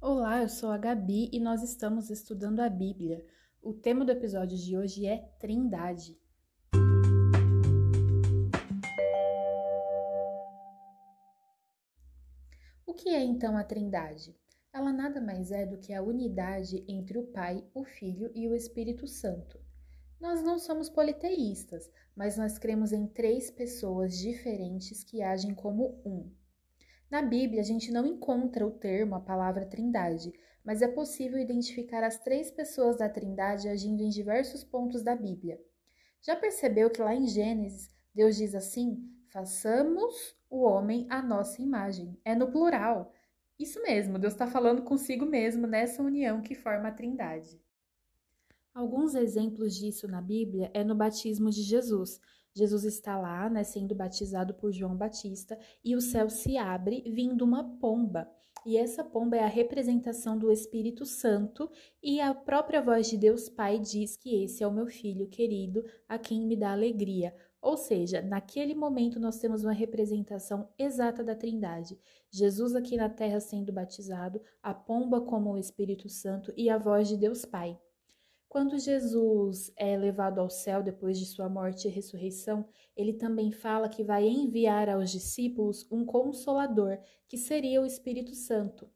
Olá, eu sou a Gabi e nós estamos estudando a Bíblia. O tema do episódio de hoje é Trindade. O que é então a Trindade? Ela nada mais é do que a unidade entre o Pai, o Filho e o Espírito Santo. Nós não somos politeístas, mas nós cremos em três pessoas diferentes que agem como um. Na Bíblia, a gente não encontra o termo, a palavra trindade, mas é possível identificar as três pessoas da trindade agindo em diversos pontos da Bíblia. Já percebeu que lá em Gênesis, Deus diz assim: façamos o homem à nossa imagem. É no plural. Isso mesmo, Deus está falando consigo mesmo nessa união que forma a trindade. Alguns exemplos disso na Bíblia é no batismo de Jesus, Jesus está lá, né, sendo batizado por João Batista, e o céu se abre, vindo uma pomba. E essa pomba é a representação do Espírito Santo, e a própria voz de Deus Pai diz que esse é o meu filho querido, a quem me dá alegria. Ou seja, naquele momento nós temos uma representação exata da Trindade. Jesus aqui na terra sendo batizado, a pomba como o Espírito Santo e a voz de Deus Pai. Quando Jesus é levado ao céu depois de sua morte e ressurreição, ele também fala que vai enviar aos discípulos um consolador, que seria o Espírito Santo.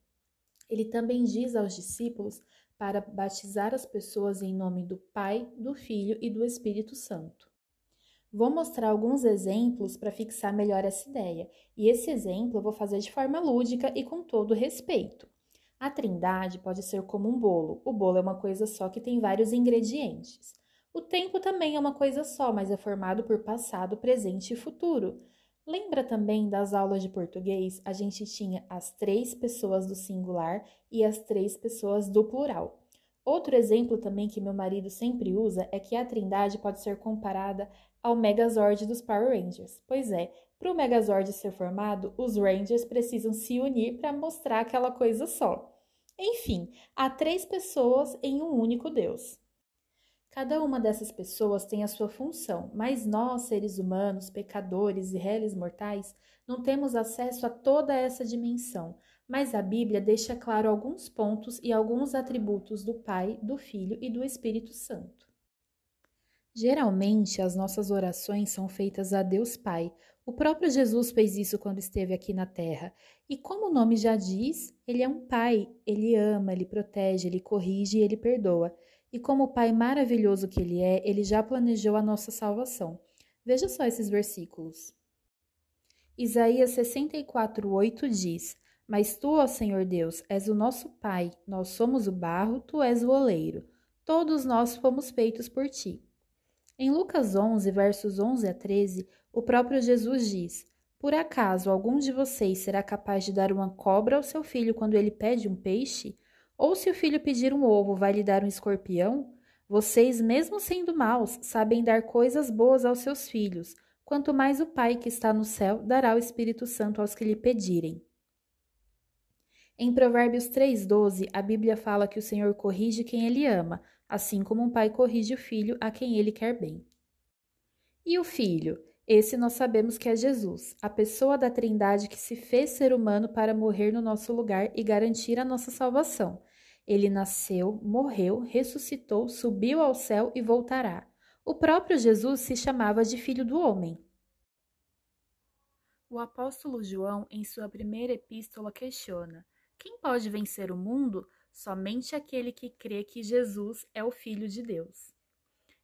Ele também diz aos discípulos para batizar as pessoas em nome do Pai, do Filho e do Espírito Santo. Vou mostrar alguns exemplos para fixar melhor essa ideia, e esse exemplo eu vou fazer de forma lúdica e com todo respeito. A trindade pode ser como um bolo. O bolo é uma coisa só que tem vários ingredientes. O tempo também é uma coisa só, mas é formado por passado, presente e futuro. Lembra também das aulas de português? A gente tinha as três pessoas do singular e as três pessoas do plural. Outro exemplo também que meu marido sempre usa é que a Trindade pode ser comparada ao Megazord dos Power Rangers. Pois é, para o Megazord ser formado, os Rangers precisam se unir para mostrar aquela coisa só. Enfim, há três pessoas em um único Deus. Cada uma dessas pessoas tem a sua função, mas nós, seres humanos, pecadores e réis mortais, não temos acesso a toda essa dimensão. Mas a Bíblia deixa claro alguns pontos e alguns atributos do Pai, do Filho e do Espírito Santo. Geralmente, as nossas orações são feitas a Deus Pai, o próprio Jesus fez isso quando esteve aqui na terra. E como o nome já diz, ele é um pai, ele ama, ele protege, ele corrige e ele perdoa. E como o pai maravilhoso que ele é, ele já planejou a nossa salvação. Veja só esses versículos. Isaías 64:8 diz: Mas tu, ó Senhor Deus, és o nosso pai, nós somos o barro, tu és o oleiro. Todos nós fomos feitos por ti. Em Lucas 11, versos 11 a 13, o próprio Jesus diz: Por acaso algum de vocês será capaz de dar uma cobra ao seu filho quando ele pede um peixe? Ou se o filho pedir um ovo, vai lhe dar um escorpião? Vocês, mesmo sendo maus, sabem dar coisas boas aos seus filhos. Quanto mais o Pai que está no céu dará o Espírito Santo aos que lhe pedirem. Em Provérbios 3,12, a Bíblia fala que o Senhor corrige quem ele ama, assim como um pai corrige o filho a quem ele quer bem. E o filho? Esse nós sabemos que é Jesus, a pessoa da Trindade que se fez ser humano para morrer no nosso lugar e garantir a nossa salvação. Ele nasceu, morreu, ressuscitou, subiu ao céu e voltará. O próprio Jesus se chamava de Filho do Homem. O apóstolo João, em sua primeira epístola, questiona: quem pode vencer o mundo? Somente aquele que crê que Jesus é o Filho de Deus.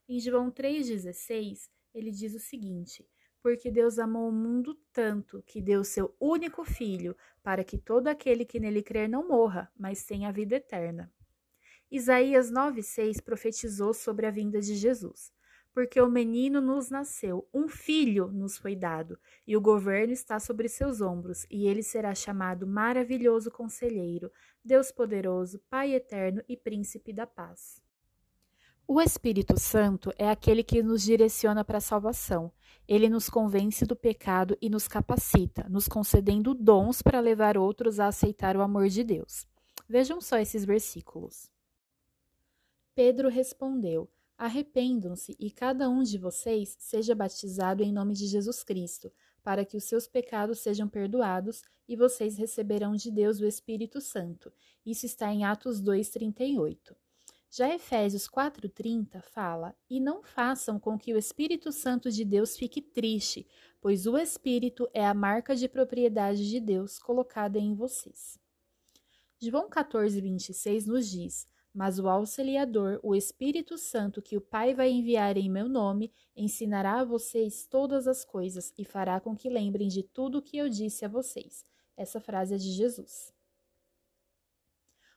Em João 3,16, ele diz o seguinte: Porque Deus amou o mundo tanto que deu seu único filho, para que todo aquele que nele crer não morra, mas tenha a vida eterna. Isaías 9,6 profetizou sobre a vinda de Jesus. Porque o menino nos nasceu, um filho nos foi dado, e o governo está sobre seus ombros, e ele será chamado Maravilhoso Conselheiro, Deus Poderoso, Pai Eterno e Príncipe da Paz. O Espírito Santo é aquele que nos direciona para a salvação. Ele nos convence do pecado e nos capacita, nos concedendo dons para levar outros a aceitar o amor de Deus. Vejam só esses versículos. Pedro respondeu: Arrependam-se e cada um de vocês seja batizado em nome de Jesus Cristo, para que os seus pecados sejam perdoados e vocês receberão de Deus o Espírito Santo. Isso está em Atos 2:38. Já Efésios 4:30 fala: "E não façam com que o Espírito Santo de Deus fique triste, pois o Espírito é a marca de propriedade de Deus colocada em vocês." João 14:26 nos diz: mas o auxiliador, o Espírito Santo, que o Pai vai enviar em meu nome, ensinará a vocês todas as coisas e fará com que lembrem de tudo o que eu disse a vocês. Essa frase é de Jesus.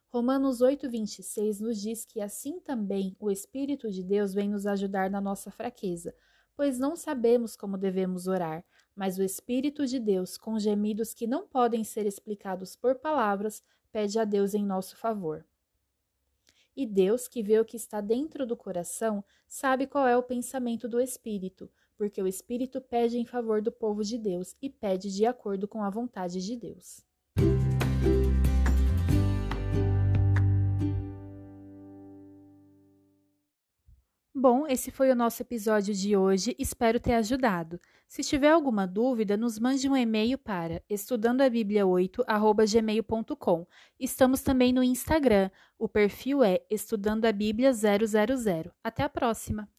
Romanos 8:26 nos diz que assim também o Espírito de Deus vem nos ajudar na nossa fraqueza, pois não sabemos como devemos orar, mas o Espírito de Deus, com gemidos que não podem ser explicados por palavras, pede a Deus em nosso favor. E Deus, que vê o que está dentro do coração, sabe qual é o pensamento do Espírito, porque o Espírito pede em favor do povo de Deus e pede de acordo com a vontade de Deus. Bom, esse foi o nosso episódio de hoje. Espero ter ajudado. Se tiver alguma dúvida, nos mande um e-mail para estudandoabiblia8@gmail.com. Estamos também no Instagram. O perfil é Estudando a Bíblia 000. Até a próxima.